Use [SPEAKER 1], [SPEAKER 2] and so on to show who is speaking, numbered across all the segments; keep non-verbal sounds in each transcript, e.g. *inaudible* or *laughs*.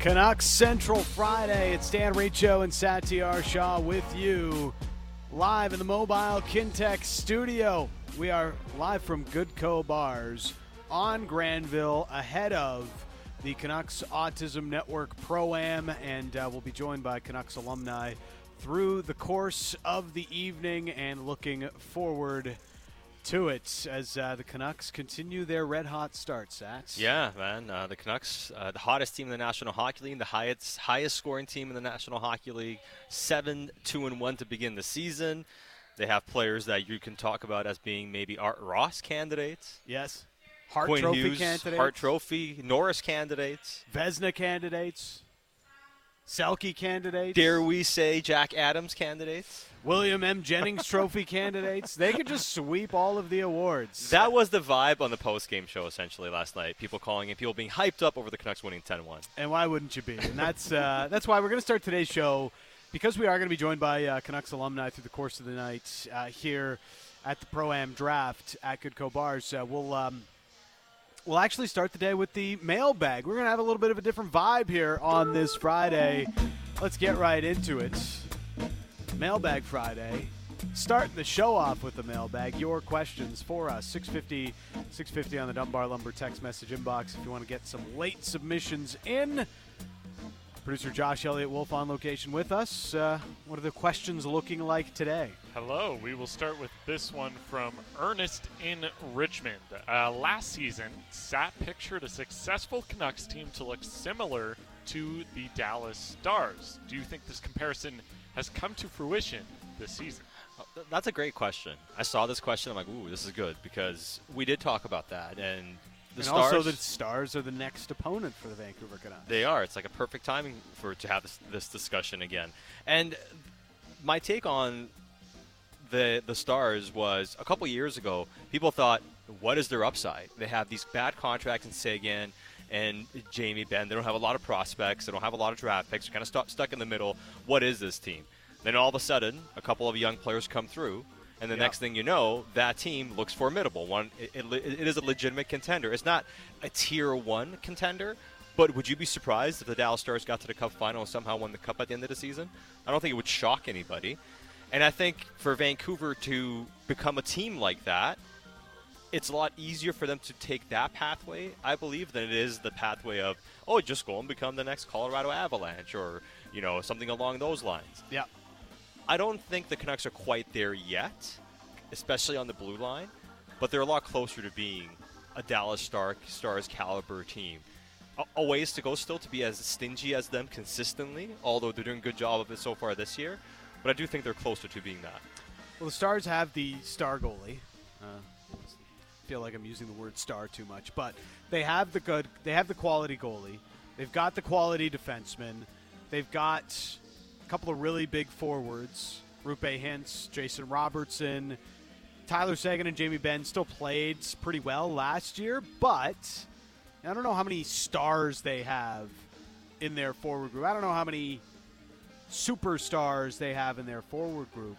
[SPEAKER 1] Canucks Central Friday. It's Dan Riccio and Satiar Shah with you live in the mobile Kintec studio. We are live from Goodco Bars on Granville ahead of the Canucks Autism Network Pro Am, and uh, we'll be joined by Canucks alumni through the course of the evening and looking forward to it as uh, the Canucks continue their red hot start, Sats.
[SPEAKER 2] Yeah, man. Uh, the Canucks, uh, the hottest team in the National Hockey League, the highest highest scoring team in the National Hockey League, seven two and one to begin the season. They have players that you can talk about as being maybe Art Ross candidates.
[SPEAKER 1] Yes. Hart
[SPEAKER 2] Quinn
[SPEAKER 1] Trophy
[SPEAKER 2] Hughes,
[SPEAKER 1] candidates.
[SPEAKER 2] Hart Trophy, Norris candidates.
[SPEAKER 1] Vezina candidates. Selke candidates.
[SPEAKER 2] Dare we say Jack Adams candidates?
[SPEAKER 1] William M. Jennings Trophy candidates. They could just sweep all of the awards.
[SPEAKER 2] That was the vibe on the post-game show essentially last night. People calling and people being hyped up over the Canucks winning 10-1.
[SPEAKER 1] And why wouldn't you be? And that's uh, that's why we're going to start today's show because we are going to be joined by uh, Canucks alumni through the course of the night uh, here at the Pro Am Draft at Goodco Bars. Uh, we'll um, we'll actually start the day with the mailbag. We're going to have a little bit of a different vibe here on this Friday. Let's get right into it. Mailbag Friday. Starting the show off with the mailbag. Your questions for us. 650, 650 on the Dunbar Lumber text message inbox if you want to get some late submissions in. Producer Josh Elliott Wolfe on location with us. Uh, what are the questions looking like today?
[SPEAKER 3] Hello. We will start with this one from Ernest in Richmond. Uh, last season, Sat pictured a successful Canucks team to look similar to the Dallas Stars. Do you think this comparison has come to fruition this season?
[SPEAKER 2] Uh, That's a great question. I saw this question. I'm like, ooh, this is good because we did talk about that, and the
[SPEAKER 1] and
[SPEAKER 2] stars.
[SPEAKER 1] also, the Stars are the next opponent for the Vancouver Canucks.
[SPEAKER 2] They are. It's like a perfect timing for to have this, this discussion again. And my take on the the Stars was a couple years ago. People thought, what is their upside? They have these bad contracts in Seguin and Jamie Benn. They don't have a lot of prospects. They don't have a lot of draft picks. They're kind of stu- stuck in the middle. What is this team? Then all of a sudden, a couple of young players come through. And the
[SPEAKER 1] Yeah.
[SPEAKER 2] next thing you know, that team looks formidable. One, it, it, it is a legitimate contender. It's not a tier one contender, but would you be surprised if the Dallas Stars got to the Cup final and somehow won the Cup at the end of the season? I don't think it would shock anybody. And I think for Vancouver to become a team like that, it's a lot easier for them to take that pathway, I believe, than it is the pathway of, oh, just go and become the next Colorado Avalanche or, you know, something along those lines.
[SPEAKER 1] Yeah.
[SPEAKER 2] I don't think the Canucks are quite there yet, especially on the blue line, but they're a lot closer to being a Dallas Star Stars caliber team. A, a ways to go still to be as stingy as them consistently, although they're doing a good job of it so far this year. But I do think they're closer to being that.
[SPEAKER 1] Well, the Stars have the star goalie. Uh, feel like I'm using the word star too much, but they have the good. They have the quality goalie. They've got the quality defenseman. They've got couple of really big forwards: Roope Hintz, Jason Robertson, Tyler Seguin, and Jamie Benn. Still played pretty well last year, but I don't know how many stars they have in their forward group. I don't know how many superstars they have in their forward group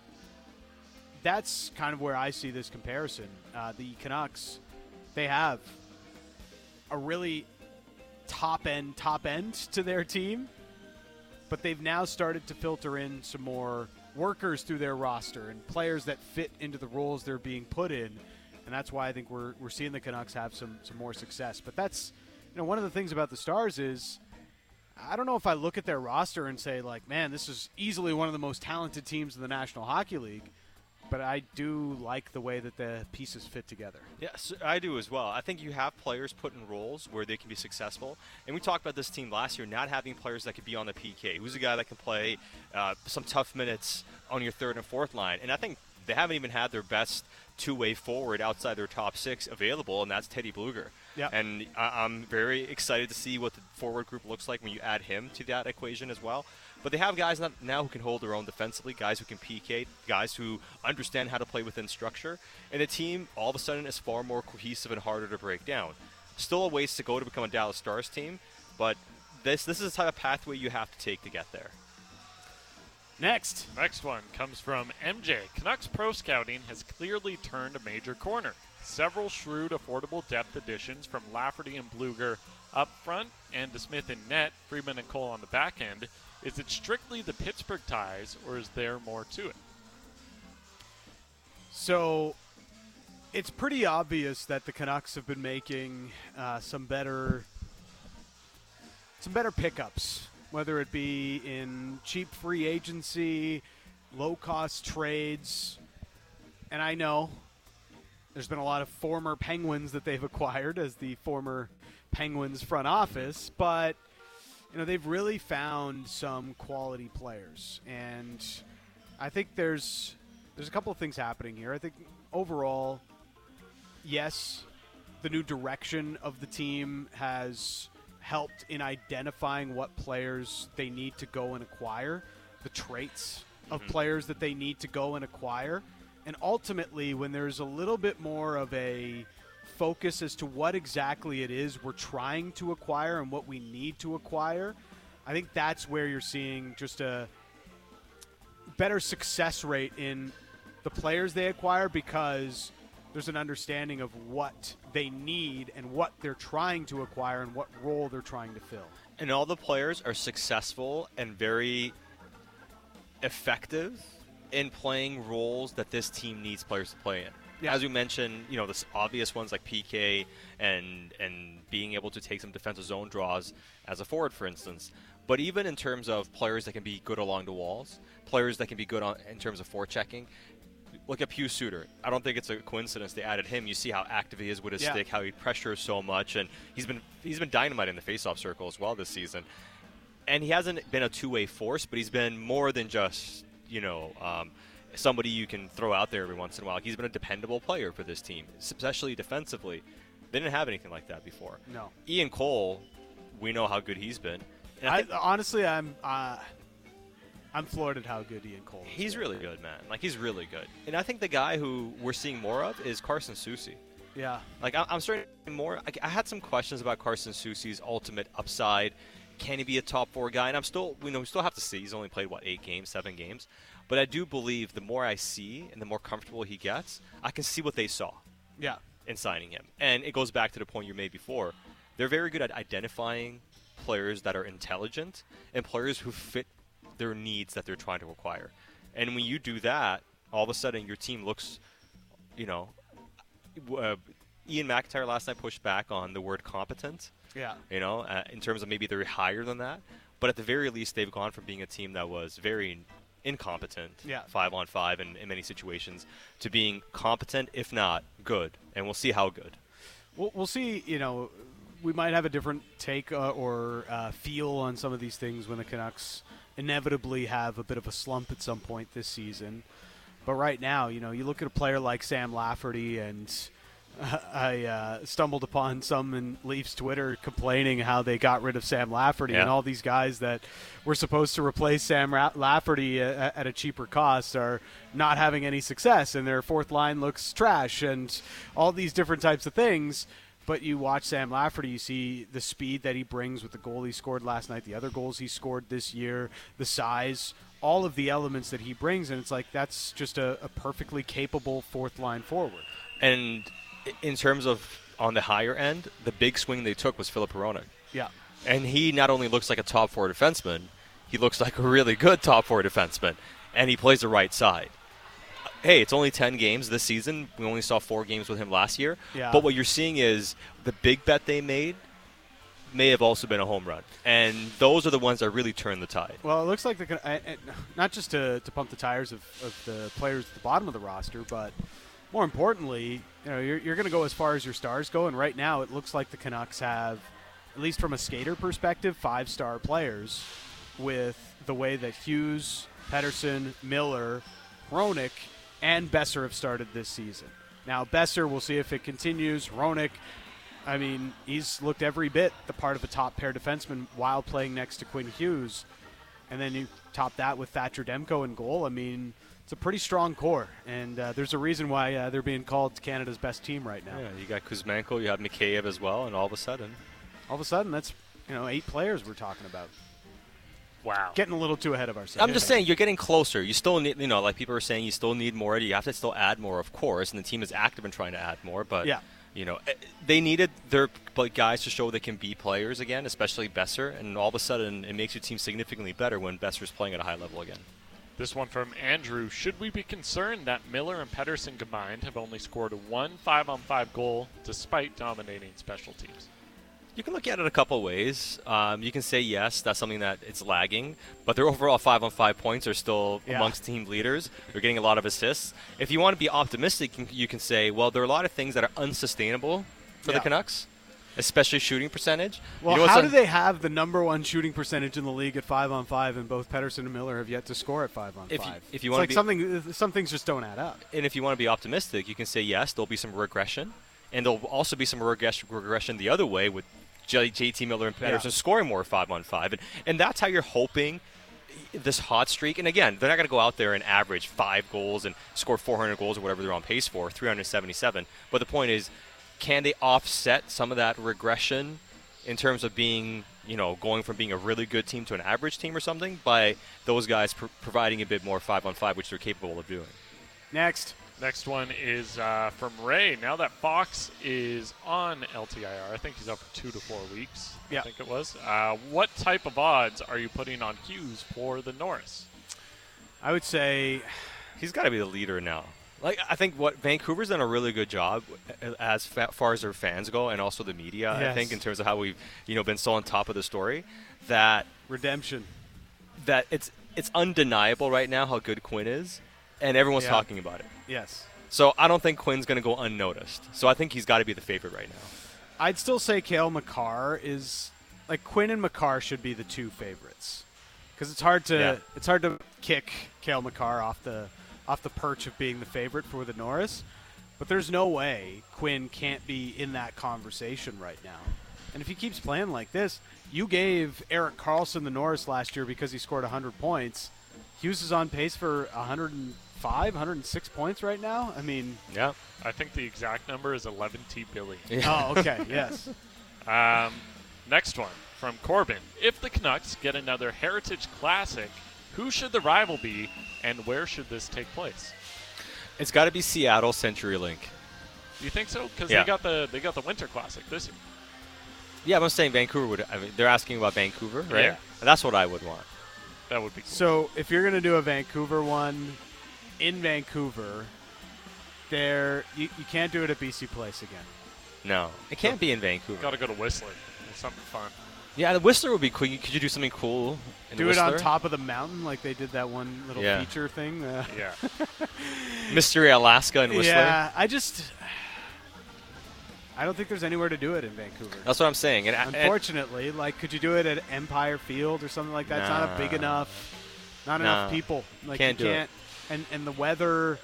[SPEAKER 1] that's kind of where I see this comparison. Uh, the Canucks, they have a really top end, top end to their team, but they've now started to filter in some more workers through their roster and players that fit into the roles they're being put in, and that's why I think we're we're seeing the Canucks have some some more success. But that's you know one of the things about the Stars is. I don't know if I look at their roster and say like, man, this is easily one of the most talented teams in the National Hockey League but I do like the way that the pieces fit together.
[SPEAKER 2] Yes, I do as well. I think you have players put in roles where they can be successful. And we talked about this team last year, not having players that could be on the PK. Who's a guy that can play uh, some tough minutes on your third and fourth line? And I think they haven't even had their best two-way forward outside their top six available, and that's Teddy Blueger.
[SPEAKER 1] Yeah.
[SPEAKER 2] And I- I'm very excited to see what the forward group looks like when you add him to that equation as well. But they have guys now who can hold their own defensively, guys who can PK, guys who understand how to play within structure, and the team all of a sudden is far more cohesive and harder to break down. Still a ways to go to become a Dallas Stars team, but this this is the type of pathway you have to take to get there.
[SPEAKER 1] Next,
[SPEAKER 3] Next one comes from MJ. Canucks Pro Scouting has clearly turned a major corner. Several shrewd, affordable depth additions from Lafferty and Blueger up front and DeSmith in net, Friedman and Cole on the back end. Is it strictly the Pittsburgh ties, or is there more to it?
[SPEAKER 1] So it's pretty obvious that the Canucks have been making uh, some better some better pickups, whether it be in cheap free agency, low cost trades. And I know there's been a lot of former Penguins that they've *laughs* acquired as the former Penguins front office, but you know they've really found some quality players, and I think there's there's a couple of things happening here. I think overall, yes, the new direction of the team has helped in identifying what players they need to go and acquire, the traits of mm-hmm. players that they need to go and acquire. And ultimately, when there's a little bit more of a focus as to what exactly it is we're trying to acquire and what we need to acquire, I think that's where you're seeing just a better success rate in the players they acquire because there's an understanding of what they need and what they're trying to acquire and what role they're trying to fill.
[SPEAKER 2] And all the players are successful and very effective in playing roles that this team needs players to play in.
[SPEAKER 1] Yeah.
[SPEAKER 2] As you mentioned, you know, the obvious ones like PK and and being able to take some defensive zone draws as a forward, for instance. But even in terms of players that can be good along the walls, players that can be good on, in terms of forechecking, look at Pius Suter. I don't think it's a coincidence they added him. You see how active he is with his
[SPEAKER 1] Yeah.
[SPEAKER 2] stick, how he pressures so much, and he's been he's been dynamite in the faceoff circle as well this season. And he hasn't been a two-way force, but he's been more than just you know um, somebody you can throw out there every once in a while. He's been a dependable player for this team, especially defensively. They didn't have anything like that before.
[SPEAKER 1] No.
[SPEAKER 2] Ian Cole, we know how good he's been. I
[SPEAKER 1] I, honestly, I'm uh, I'm floored at how good Ian Cole is.
[SPEAKER 2] he's really good, man. Like he's really good. And I think the guy who we're seeing more of is Carson Soucy.
[SPEAKER 1] Yeah.
[SPEAKER 2] Like I- I'm starting to see more. I, I had some questions about Carson Soucy's ultimate upside. Can he be a top four guy? And I'm still, you know, we still have to see. He's only played what eight games, seven games. But I do believe the more I see and the more comfortable he gets, I can see what they saw
[SPEAKER 1] Yeah.
[SPEAKER 2] in signing him. And it goes back to the point you made before. They're very good at identifying players that are intelligent and players who fit their needs that they're trying to acquire. And when you do that, all of a sudden your team looks, you know, uh, Ian McIntyre last night pushed back on the word competent.
[SPEAKER 1] Yeah.
[SPEAKER 2] You know, uh, in terms of maybe they're higher than that, but at the very least they've gone from being a team that was very incompetent,
[SPEAKER 1] Yeah.
[SPEAKER 2] five on five in, in many situations, to being competent, if not good. And we'll see how good.
[SPEAKER 1] We'll, we'll see. You know, we might have a different take uh, or uh, feel on some of these things when the Canucks inevitably have a bit of a slump at some point this season. But right now, you know, you look at a player like Sam Lafferty, and *laughs* I uh, stumbled upon some in Leafs Twitter complaining how they got rid of Sam Lafferty and all these guys that were supposed to replace Sam Ra- Lafferty uh, at a cheaper cost are not having any success, and their fourth line looks trash, and all these different types of things. But you watch Sam Lafferty, you see the speed that he brings with the goal he scored last night, the other goals he scored this year, the size, all of the elements that he brings, and it's like that's just a, a perfectly capable fourth line forward.
[SPEAKER 2] And in terms of on the higher end, the big swing they took was Filip Hronek.
[SPEAKER 1] Yeah.
[SPEAKER 2] And he not only looks like a top four defenseman, he looks like a really good top four defenseman, and he plays the right side. Hey, it's only 10 games this season. We only saw four games with him last year.
[SPEAKER 1] Yeah.
[SPEAKER 2] But what you're seeing is the big bet they made may have also been a home run. And those are the ones that really turn the tide.
[SPEAKER 1] Well, it looks like the uh, uh, not just to, to pump the tires of, of the players at the bottom of the roster, but more importantly, you know, you're, you're going to go as far as your stars go, and right now it looks like the Canucks have, at least from a skater perspective, five star players with the way that Hughes, Pettersson, Miller, Hronek, and Boeser have started this season. Now, Boeser, we'll see if it continues. Hronek, I mean, he's looked every bit the part of a top pair defenseman while playing next to Quinn Hughes. And then you top that with Thatcher Demko in goal. I mean, it's a pretty strong core. And uh, there's a reason why uh, they're being called Canada's best team right now.
[SPEAKER 2] Yeah, you got Kuzmenko, you have Mikheyev as well, and all of a sudden,
[SPEAKER 1] All of a sudden, that's you know eight players we're talking about.
[SPEAKER 3] Wow.
[SPEAKER 1] Getting a little too ahead of ourselves.
[SPEAKER 2] I'm just saying you're getting closer. You still need, you know, like people are saying, you still need more. You have to still add more, of course, and the team is active in trying to add more. But
[SPEAKER 1] Yeah.
[SPEAKER 2] You know, eh, they needed their like, guys to show they can be players again, especially Boeser, and all of a sudden it makes your team significantly better when Boeser's playing at a high level again.
[SPEAKER 3] This one from Andrew. Should we be concerned that Miller and Pettersson combined have only scored one five on five goal despite dominating special teams?
[SPEAKER 2] You can look at it a couple ways. Um, you can say yes, that's something that it's lagging, but their overall five on five points are still
[SPEAKER 1] Yeah.
[SPEAKER 2] amongst team leaders. They're getting a lot of assists. If you want to be optimistic, you can- you can say, well, there are a lot of things that are unsustainable for
[SPEAKER 1] Yeah.
[SPEAKER 2] the Canucks, especially shooting percentage.
[SPEAKER 1] Well,
[SPEAKER 2] you know
[SPEAKER 1] how do they have the number one shooting percentage in the league at five on five, and both Pettersson and Miller have yet to score at five on
[SPEAKER 2] If you-
[SPEAKER 1] five?
[SPEAKER 2] if you wanna
[SPEAKER 1] like
[SPEAKER 2] be-
[SPEAKER 1] something, some things just don't add up.
[SPEAKER 2] and if you want to be optimistic, you can say yes, there'll be some regression, and there'll also be some regress- regression the other way with J- JT Miller and Pettersson
[SPEAKER 1] Yeah.
[SPEAKER 2] scoring more five on five, and and that's how you're hoping this hot streak. And again, they're not going to go out there and average five goals and score 400 goals or whatever they're on pace for, 377. But the point is, can they offset some of that regression in terms of being, you know, going from being a really good team to an average team or something by those guys pr- providing a bit more five on five, which they're capable of doing.
[SPEAKER 1] Next,
[SPEAKER 3] Next one is uh, from Ray. Now that Fox is on LTIR, I think he's up for two to four weeks.
[SPEAKER 1] Yeah.
[SPEAKER 3] I think it was. Uh, what type of odds are you putting on Hughes for the Norris?
[SPEAKER 1] I would say
[SPEAKER 2] He's got to be the leader now. Like I think what Vancouver's done a really good job as fa- far as their fans go, and also the media. I think in terms of how we've you know been so on top of the story that
[SPEAKER 1] redemption.
[SPEAKER 2] that it's it's undeniable right now how good Quinn is, and everyone's
[SPEAKER 1] Yeah.
[SPEAKER 2] talking about it.
[SPEAKER 1] Yes,
[SPEAKER 2] So I don't think Quinn's going to go unnoticed. So I think he's got to be the favorite right now.
[SPEAKER 1] I'd still say Cale Makar is like Quinn and Makar should be the two favorites because it's hard to
[SPEAKER 2] Yeah.
[SPEAKER 1] it's hard to kick Cale Makar off the off the perch of being the favorite for the Norris. But there's no way Quinn can't be in that conversation right now. And if he keeps playing like this, you gave Erik Karlsson the Norris last year because he scored 100 points. Hughes is on pace for 105, 106 points right now. I mean,
[SPEAKER 2] Yeah.
[SPEAKER 3] I think the exact number is 11 T billion. *laughs*
[SPEAKER 1] oh, okay, yes.
[SPEAKER 3] Um, next one from Corbin. If the Canucks get another Heritage Classic, who should the rival be, and where should this take place?
[SPEAKER 2] It's got to be Seattle CenturyLink.
[SPEAKER 3] Do you think so? Because
[SPEAKER 2] Yeah.
[SPEAKER 3] they got the they got the Winter Classic this year.
[SPEAKER 2] Yeah, I'm saying Vancouver would. I mean, they're asking about Vancouver, right?
[SPEAKER 3] Yeah.
[SPEAKER 2] That's what I would want.
[SPEAKER 3] That would be cool.
[SPEAKER 1] So if you're going to do a Vancouver one in Vancouver, there you, you can't do it at BC Place again.
[SPEAKER 2] No, it can't be in Vancouver.
[SPEAKER 3] got to go to Whistler. It's something fun.
[SPEAKER 2] Yeah, the Whistler would be cool. Could you do something cool? In
[SPEAKER 1] do it on top of the mountain like they did that one little
[SPEAKER 2] Yeah.
[SPEAKER 1] feature thing. Uh,
[SPEAKER 3] Yeah. *laughs*
[SPEAKER 2] Mystery Alaska and Whistler.
[SPEAKER 1] yeah, I just I don't think there's anywhere to do it in Vancouver.
[SPEAKER 2] That's what I'm saying. And, and
[SPEAKER 1] Unfortunately, like could you do it at Empire Field or something like that? It's not a big enough, not
[SPEAKER 2] Nah.
[SPEAKER 1] enough people. Like
[SPEAKER 2] Can't
[SPEAKER 1] you
[SPEAKER 2] do it.
[SPEAKER 1] can't, and and the weather.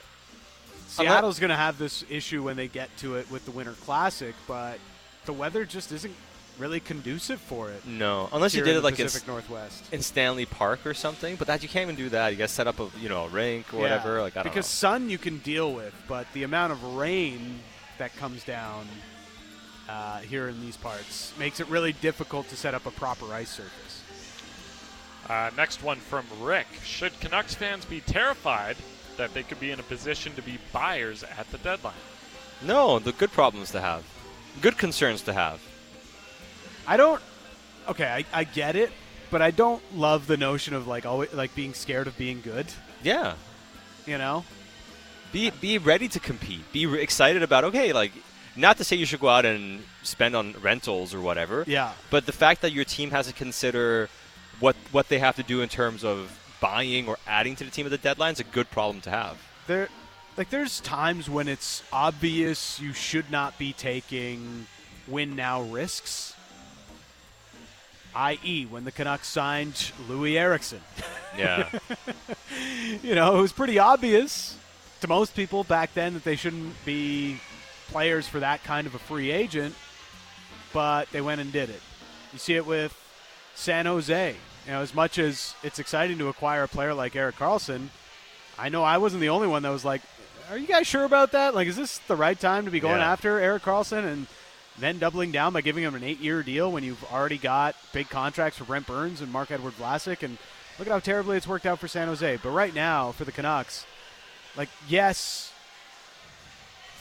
[SPEAKER 1] Seattle's going to have this issue when they get to it with the Winter Classic, but the weather just isn't really conducive for it.
[SPEAKER 2] no, unless you
[SPEAKER 1] here
[SPEAKER 2] did
[SPEAKER 1] in
[SPEAKER 2] it
[SPEAKER 1] the
[SPEAKER 2] like in,
[SPEAKER 1] Pacific Northwest.
[SPEAKER 2] in Stanley Park or something. But that you can't even do that. You got to set up a you know a rink or whatever. Like I don't
[SPEAKER 1] because
[SPEAKER 2] know.
[SPEAKER 1] sun you can deal with, but the amount of rain that comes down uh, here in these parts makes it really difficult to set up a proper ice surface.
[SPEAKER 3] Uh, next one from Rick. Should Canucks fans be terrified that they could be in a position to be buyers at the deadline?
[SPEAKER 2] No, the good problems to have, good concerns to have.
[SPEAKER 1] I don't. Okay, I, I get it, but I don't love the notion of like always like being scared of being good.
[SPEAKER 2] Yeah,
[SPEAKER 1] You know,
[SPEAKER 2] be be ready to compete. Be re- excited about okay, like not to say you should go out and spend on rentals or whatever.
[SPEAKER 1] yeah,
[SPEAKER 2] But the fact that your team has to consider what what they have to do in terms of buying or adding to the team at the deadline is a good problem to have.
[SPEAKER 1] there, like there's times when it's obvious you should not be taking win now risks. I.e., when the Canucks signed Loui Eriksson.
[SPEAKER 2] Yeah. *laughs*
[SPEAKER 1] you know, it was pretty obvious to most people back then that they shouldn't be players for that kind of a free agent, but they went and did it. You see it with San Jose. You know, as much as it's exciting to acquire a player like Erik Karlsson, I know I wasn't the only one that was like, "Are you guys sure about that? Like, is this the right time to be going
[SPEAKER 2] Yeah.
[SPEAKER 1] after Erik Karlsson and then doubling down by giving him an eight-year deal when you've already got big contracts for Brent Burns and Marc-Edouard Vlasic and look at how terribly it's worked out for San Jose. But right now, for the Canucks, like, yes,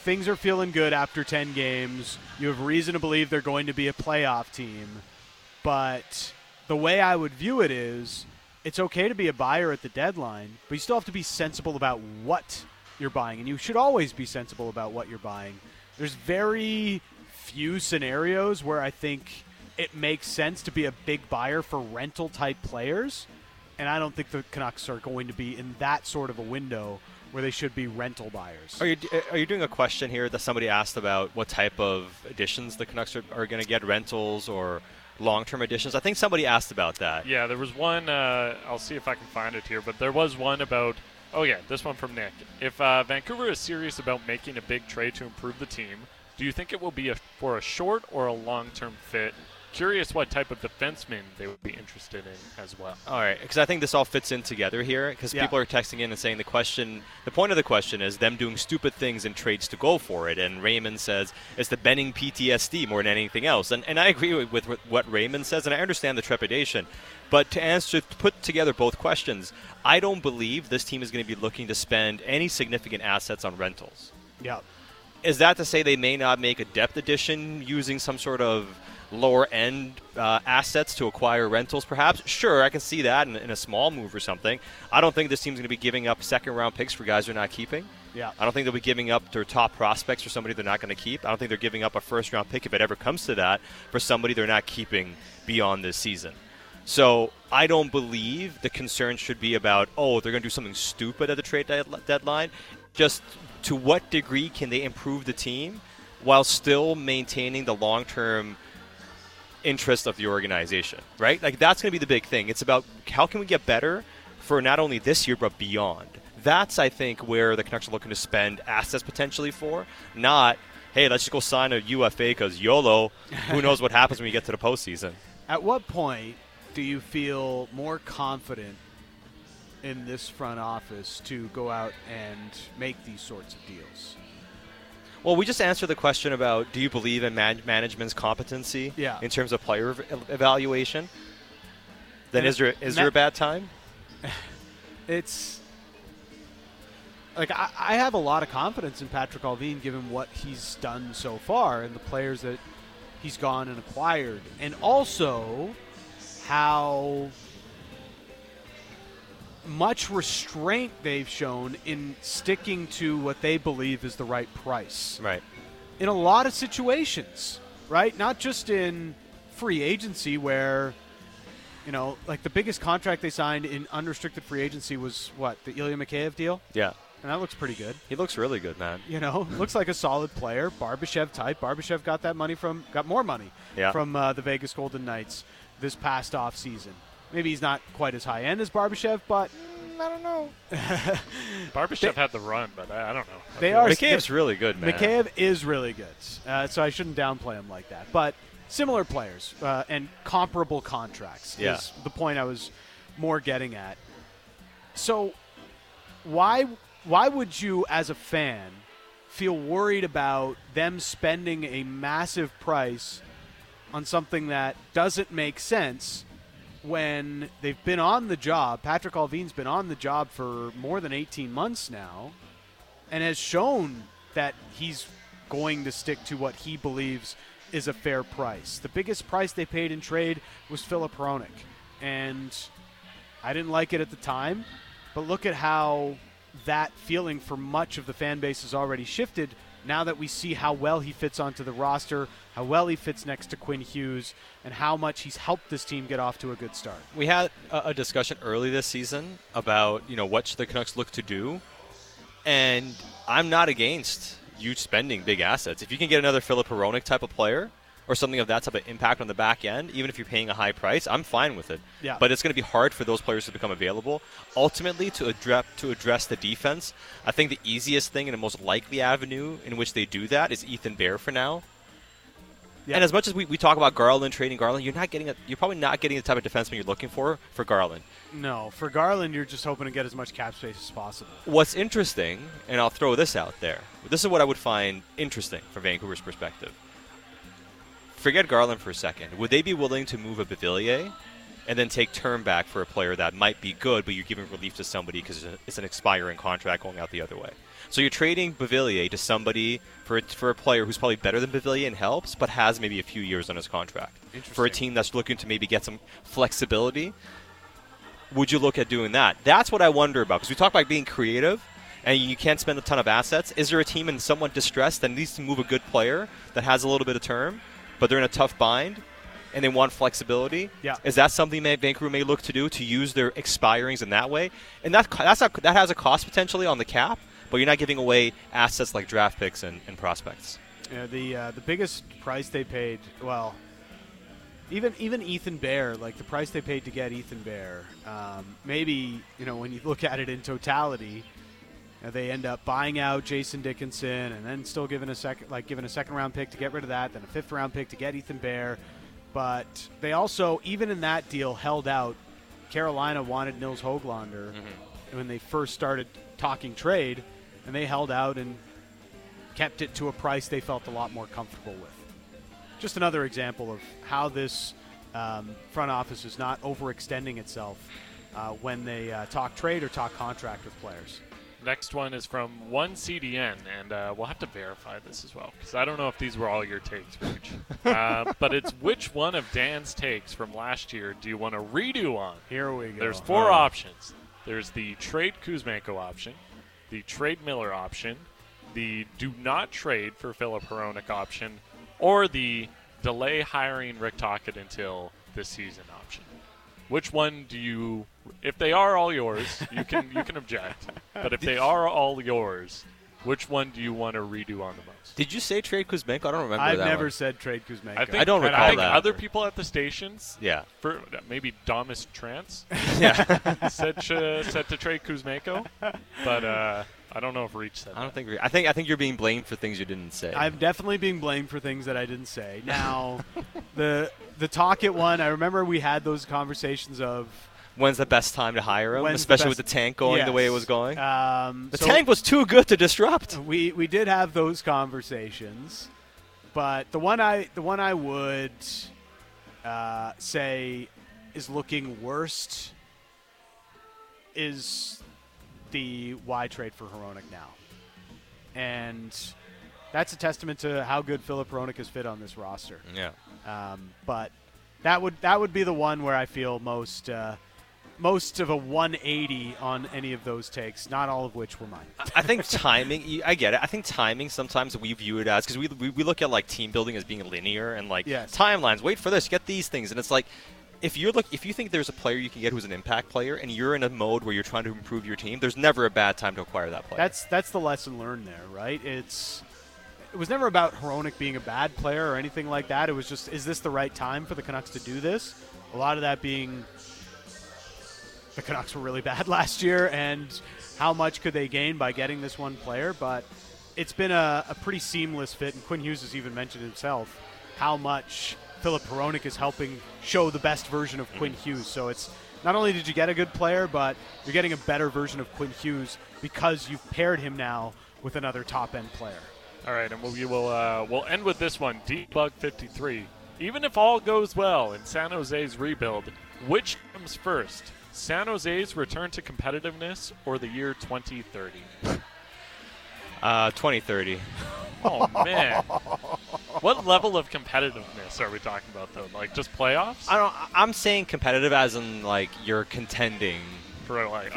[SPEAKER 1] things are feeling good after 10 games. You have reason to believe they're going to be a playoff team. But the way I would view it is it's okay to be a buyer at the deadline, but you still have to be sensible about what you're buying. And you should always be sensible about what you're buying. There's very few scenarios where I think it makes sense to be a big buyer for rental type players. And I don't think the Canucks are going to be in that sort of a window where they should be rental buyers.
[SPEAKER 2] Are you are you doing a question here that somebody asked about what type of additions the Canucks are, are going to get rentals or long-term additions? I think somebody asked about that.
[SPEAKER 3] Yeah, there was one. Uh, I'll see if I can find it here, but there was one about. Oh yeah, this one from Nick. If uh, Vancouver is serious about making a big trade to improve the team, do you think it will be a, for a short or a long-term fit? Curious what type of defenseman they would be interested in as well.
[SPEAKER 2] All right, because I think this all fits in together here. Because
[SPEAKER 1] Yeah.
[SPEAKER 2] people are texting in and saying the question, the point of the question is them doing stupid things in trades to go for it. And Raymond says it's the Benning PTSD more than anything else. And and I agree with, with what Raymond says, and I understand the trepidation. But to answer, to put together both questions, I don't believe this team is going to be looking to spend any significant assets on rentals.
[SPEAKER 1] Yeah.
[SPEAKER 2] Is that to say they may not make a depth addition using some sort of lower end uh, assets to acquire rentals, perhaps? Sure, I can see that in, in a small move or something. I don't think this team's going to be giving up second round picks for guys they're not keeping.
[SPEAKER 1] Yeah.
[SPEAKER 2] I don't think they'll be giving up their top prospects for somebody they're not going to keep. I don't think they're giving up a first round pick if it ever comes to that for somebody they're not keeping beyond this season. So I don't believe the concern should be about oh they're going to do something stupid at the trade dead- deadline. Just to what degree can they improve the team while still maintaining the long term interest of the organization, right? Like that's going to be the big thing. It's about how can we get better for not only this year but beyond. That's I think where the Canucks are looking to spend assets potentially for, not hey let's just go sign a UFA because YOLO. Who knows what happens when we get to the postseason? *laughs*
[SPEAKER 1] At what point do you feel more confident in this front office to go out and make these sorts of deals?
[SPEAKER 2] Well, we just answered the question about do you believe in man- management's competency
[SPEAKER 1] Yeah.
[SPEAKER 2] in terms of player ev- evaluation? Then
[SPEAKER 1] And
[SPEAKER 2] is there is
[SPEAKER 1] ma-
[SPEAKER 2] there a bad time? *laughs*
[SPEAKER 1] It's like I, I have a lot of confidence in Patrik Allvin given what he's done so far and the players that he's gone and acquired, and also how much restraint they've shown in sticking to what they believe is the right price
[SPEAKER 2] Right.
[SPEAKER 1] in a lot of situations, right? Not just in free agency where, you know, like the biggest contract they signed in unrestricted free agency was what the Ilya Mikheyev deal,
[SPEAKER 2] Yeah.
[SPEAKER 1] and that looks pretty good.
[SPEAKER 2] He looks really good, man.
[SPEAKER 1] You know, *laughs* looks like a solid player. Barbashev type. Barbashev got that money from got more money
[SPEAKER 2] Yeah.
[SPEAKER 1] from uh, the Vegas Golden Knights this past off season. Maybe he's not quite as high end as Barbashev, but
[SPEAKER 2] I don't know. *laughs*
[SPEAKER 3] Barbashev had the run, but I, I don't know.
[SPEAKER 1] They are-
[SPEAKER 3] like-
[SPEAKER 2] McCabe's really good, man.
[SPEAKER 1] Mikheyev is really good, uh, so I shouldn't downplay him like that. But similar players uh, and comparable contracts
[SPEAKER 2] Yeah.
[SPEAKER 1] is the point I was more getting at. So why why would you, as a fan, feel worried about them spending a massive price on something that doesn't make sense? When they've been on the job, Patrik Allvin's been on the job for more than 18 months now and has shown that he's going to stick to what he believes is a fair price. The biggest price they paid in trade was Filip Hronek, and I didn't like it at the time, but look at how that feeling for much of the fan base has already shifted now that we see how well he fits onto the roster, how well he fits next to Quinn Hughes, and how much he's helped this team get off to a good start.
[SPEAKER 2] We had a, discussion early this season about you know what should the Canucks look to do, and I'm not against you spending big assets. If you can get another Filip Hronek type of player or something of that type of impact on the back end, even if you're paying a high price, I'm fine with it.
[SPEAKER 1] Yeah.
[SPEAKER 2] But it's going to be hard for those players to become available. Ultimately, to address to address the defense, I think the easiest thing and the most likely avenue in which they do that is Ethan Bear for now.
[SPEAKER 1] Yeah.
[SPEAKER 2] And as much as we, we talk about Garland trading Garland, you're not getting a, you're probably not getting the type of defenseman you're looking for for Garland.
[SPEAKER 1] No, for Garland, you're just hoping to get as much cap space as possible.
[SPEAKER 2] What's interesting, and I'll throw this out there. This is what I would find interesting from Vancouver's perspective. Forget Garland for a second. Would they be willing to move a Beauvillier and then take term back for a player that might be good, but you're giving relief to somebody because it's an expiring contract going out the other way. So you're trading Beauvillier to somebody for a, for a player who's probably better than Beauvillier and helps, but has maybe a few years on his contract. For a team that's looking to maybe get some flexibility, would you look at doing that? That's what I wonder about because we talk about being creative and you can't spend a ton of assets. Is there a team in somewhat distress that needs to move a good player that has a little bit of term, but they're in a tough bind? and they want flexibility.
[SPEAKER 1] Yeah.
[SPEAKER 2] Is that something that Vancouver may look to do to use their expirings in that way? And that that's not, that has a cost potentially on the cap, but you're not giving away assets like draft picks and, and prospects.
[SPEAKER 1] Yeah, the uh, the biggest price they paid, well, even even Ethan Bear, like the price they paid to get Ethan Bear, um, maybe you know when you look at it in totality, uh, they end up buying out Jason Dickinson and then still giving a second like giving a second round pick to get rid of that, then a fifth round pick to get Ethan Bear. But they also, even in that deal, held out. Carolina wanted Nils Hoglander mm-hmm. when they first started talking trade, and they held out and kept it to a price they felt a lot more comfortable with. Just another example of how this um, front office is not overextending itself uh, when they uh, talk trade or talk contract with players.
[SPEAKER 3] Next one is from one CDN, and uh, we'll have to verify this as well because I don't know if these were all your takes, *laughs* uh, but it's which one of Dan's takes from last year do you want to redo on?
[SPEAKER 1] Here we go.
[SPEAKER 3] There's four oh. options. There's the trade Kuzmenko option, the trade Miller option, the do not trade for Filip Hronek option, or the delay hiring Rick Tocchet until this season option. Which one do you? If they are all yours, you can you can object. But if they are all yours, which one do you want to redo on the most?
[SPEAKER 2] Did you say trade Kuzmenko? I don't remember.
[SPEAKER 1] I've
[SPEAKER 2] that
[SPEAKER 1] never
[SPEAKER 2] one.
[SPEAKER 1] said trade Kuzmenko.
[SPEAKER 2] I, think, I don't recall
[SPEAKER 3] I think
[SPEAKER 2] that.
[SPEAKER 3] Other people at the stations,
[SPEAKER 2] yeah,
[SPEAKER 3] for maybe Damas Trance, *laughs*
[SPEAKER 2] yeah,
[SPEAKER 3] said to, said to trade Kuzmenko, but uh, I don't know if Reach said.
[SPEAKER 2] I don't
[SPEAKER 3] that.
[SPEAKER 2] think. I think. I think you're being blamed for things you didn't say.
[SPEAKER 1] I'm definitely being blamed for things that I didn't say. Now, *laughs* the the Tocchet one, I remember we had those conversations of
[SPEAKER 2] when's the best time to hire him,
[SPEAKER 1] When's
[SPEAKER 2] especially
[SPEAKER 1] the
[SPEAKER 2] with the tank going
[SPEAKER 1] yes.
[SPEAKER 2] the way it was going.
[SPEAKER 1] Um,
[SPEAKER 2] the
[SPEAKER 1] so
[SPEAKER 2] tank was too good to disrupt.
[SPEAKER 1] We we did have those conversations, but the one I the one I would uh, say is looking worst is the why trade for Hronek now, and that's a testament to how good Filip Hronek has fit on this roster.
[SPEAKER 2] Yeah.
[SPEAKER 1] Um, but that would that would be the one where I feel most uh, most of a 180 on any of those takes, not all of which were mine.
[SPEAKER 2] I think *laughs* timing. I get it. I think timing. Sometimes we view it as because we, we, we look at like team building as being linear and like
[SPEAKER 1] yes.
[SPEAKER 2] timelines. Wait for this, get these things, and it's like if you're look if you think there's a player you can get who's an impact player and you're in a mode where you're trying to improve your team, there's never a bad time to acquire that player.
[SPEAKER 1] That's that's the lesson learned there, right? It's it was never about Hronek being a bad player or anything like that. It was just is this the right time for the Canucks to do this? A lot of that being the Canucks were really *laughs* bad last year, and how much could they gain by getting this one player? But it's been a, a pretty seamless fit, and Quinn Hughes has even mentioned himself how much Filip Hronek is helping show the best version of Quinn Hughes. So it's not only did you get a good player, but you're getting a better version of Quinn Hughes because you've paired him now with another top end player.
[SPEAKER 3] All right, and we will uh, we'll end with this one. Debug 53. Even if all goes well in San Jose's rebuild, which comes first? San Jose's return to competitiveness or the year 2030?
[SPEAKER 2] Uh, 2030.
[SPEAKER 3] Oh man, what level of competitiveness are we talking about though? Like just playoffs?
[SPEAKER 2] I don't. I'm saying competitive as in like you're contending
[SPEAKER 3] for like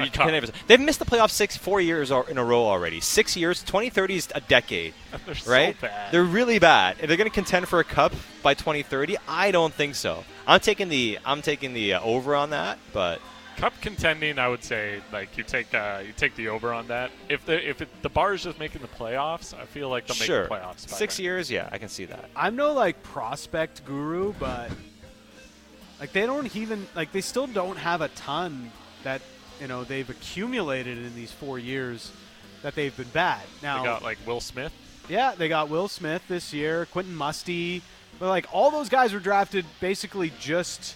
[SPEAKER 2] They've missed the playoffs six, four years in a row already. Six years, 2030 is a decade. *laughs*
[SPEAKER 3] They're
[SPEAKER 2] right?
[SPEAKER 3] So bad.
[SPEAKER 2] They're really bad. If they're going to contend for a cup by 2030, I don't think so. I'm taking the I'm taking the uh, over on that, but
[SPEAKER 3] cup contending, I would say like you take uh, you take the over on that. If the if it, the bar is just making the playoffs, I feel like they'll
[SPEAKER 2] sure.
[SPEAKER 3] make the playoffs.
[SPEAKER 2] Six
[SPEAKER 3] then.
[SPEAKER 2] years, yeah, I can see that.
[SPEAKER 1] I'm no like prospect guru, but like they don't even like they still don't have a ton that you know they've accumulated in these four years that they've been bad. Now
[SPEAKER 3] they got like Will Smith.
[SPEAKER 1] Yeah, they got Will Smith this year, Quentin Musty, but like all those guys were drafted basically just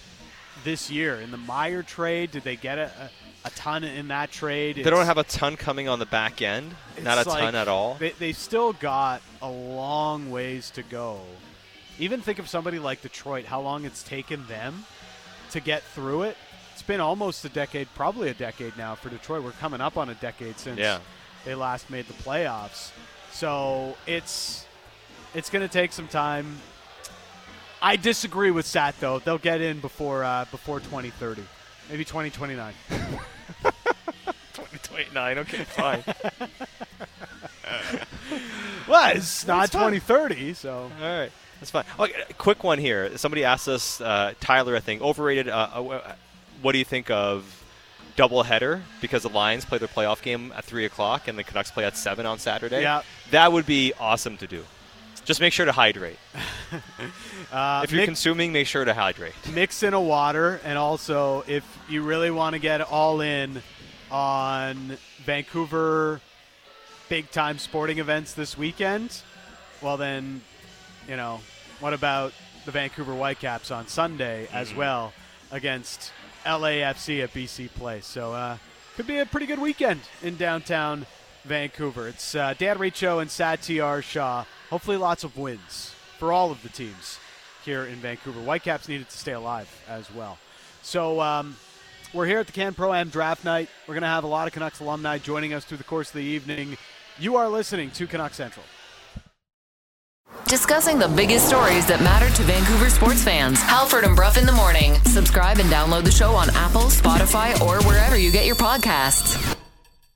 [SPEAKER 1] this year in the Meier trade. Did they get a, a, a ton in that trade?
[SPEAKER 2] They don't have a ton coming on the back end. Not a
[SPEAKER 1] like
[SPEAKER 2] ton at all.
[SPEAKER 1] They, they've still got a long ways to go. Even think of somebody like Detroit, how long it's taken them to get through it. It's been almost a decade, probably a decade now for Detroit. We're coming up on a decade since
[SPEAKER 2] Yeah.
[SPEAKER 1] they last made the playoffs. So it's it's going to take some time. I disagree with Sat though. They'll get in before uh, before 2030, maybe 2029.
[SPEAKER 2] 2029. Okay, fine. *laughs*
[SPEAKER 1] well, it's not
[SPEAKER 2] fine.
[SPEAKER 1] 2030, so
[SPEAKER 2] All right, that's fine. Okay, quick one here. Somebody asked us, uh, Tyler, I think, overrated. Uh, uh, what do you think of doubleheader? Because the Lions play their playoff game at three o'clock and the Canucks play at seven on Saturday.
[SPEAKER 1] Yeah.
[SPEAKER 2] that would be awesome to do. Just make sure to hydrate. *laughs*
[SPEAKER 1] uh,
[SPEAKER 2] if you're
[SPEAKER 1] Mick-
[SPEAKER 2] consuming, make sure to hydrate.
[SPEAKER 1] mix in a water, and also if you really want to get all in on Vancouver big time sporting events this weekend, well then, you know, what about the Vancouver Whitecaps on Sunday as well against LAFC at BC Place? So uh, could be a pretty good weekend in downtown Vancouver. It's uh, Dan Riccio and Satiar Shah. Hopefully, lots of wins for all of the teams here in Vancouver. Whitecaps needed to stay alive as well. So um, we're here at the Can Pro Am Draft Night. We're going to have a lot of Canucks alumni joining us through the course of the evening. You are listening to Canuck Central.
[SPEAKER 4] Discussing the biggest stories that matter to Vancouver sports fans. Halford and Brough in the morning. Subscribe and download the show on Apple, Spotify, or wherever you get your podcasts.